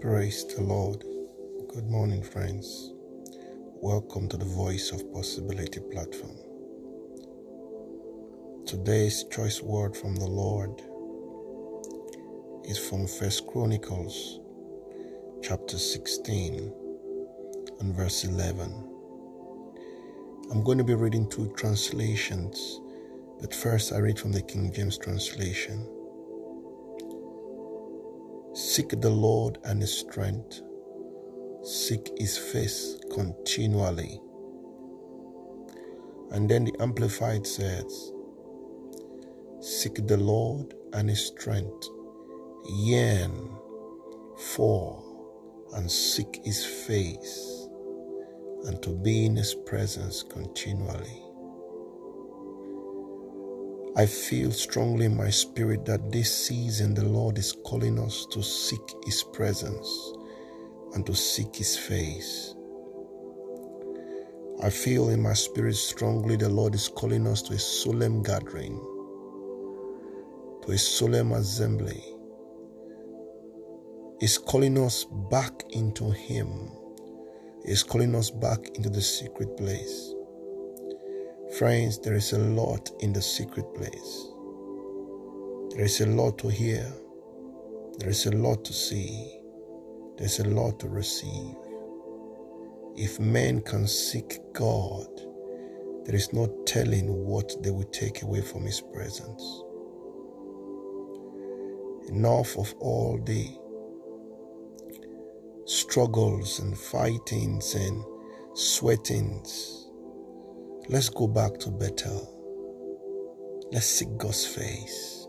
Praise the Lord. Good morning, friends. Welcome to the Voice of Possibility platform. Today's choice word from the Lord is from First Chronicles chapter 16 and verse 11. I'm going to be reading two translations, but first I read from the King James translation. Seek the Lord and His strength. Seek His face continually. And then the Amplified says, Seek the Lord and His strength. Yearn for and seek His face and to be in His presence continually. I feel strongly in my spirit that this season the Lord is calling us to seek His presence and to seek His face. I feel in my spirit strongly the Lord is calling us to a solemn gathering, to a solemn assembly. He's calling us back into Him. He's calling us back into the secret place. Friends, there is a lot in the secret place. There is a lot to hear. There is a lot to see. There's a lot to receive. If men can seek God, there is no telling what they will take away from His presence. Enough of all the struggles and fightings and sweatings Let's go back to Bethel. Let's seek God's face.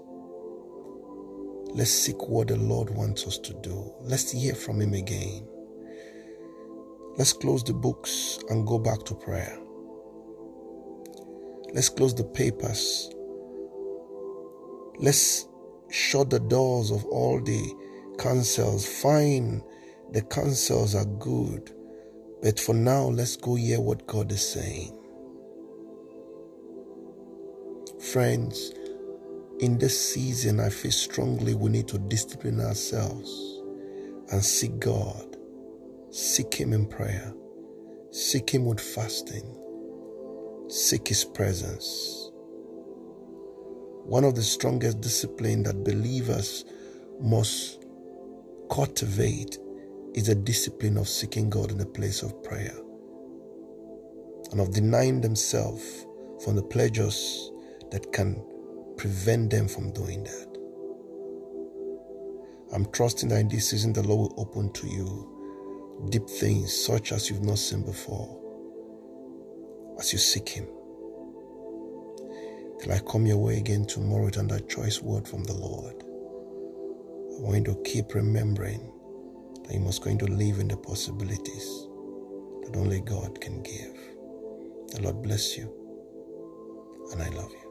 Let's seek what the Lord wants us to do. Let's hear from Him again. Let's close the books and go back to prayer. Let's close the papers. Let's shut the doors of all the councils. Fine, the councils are good. But for now, let's go hear what God is saying. Friends, in this season, I feel strongly we need to discipline ourselves and seek God. Seek Him in prayer. Seek Him with fasting. Seek His presence. One of the strongest discipline that believers must cultivate is the discipline of seeking God in the place of prayer and of denying themselves from the pleasures that can prevent them from doing that. I'm trusting that in this season the Lord will open to you deep things such as you've not seen before as you seek Him. Till I come your way again tomorrow with another choice word from the Lord. I want you to keep remembering that you must going to live in the possibilities that only God can give. The Lord bless you, and I love you.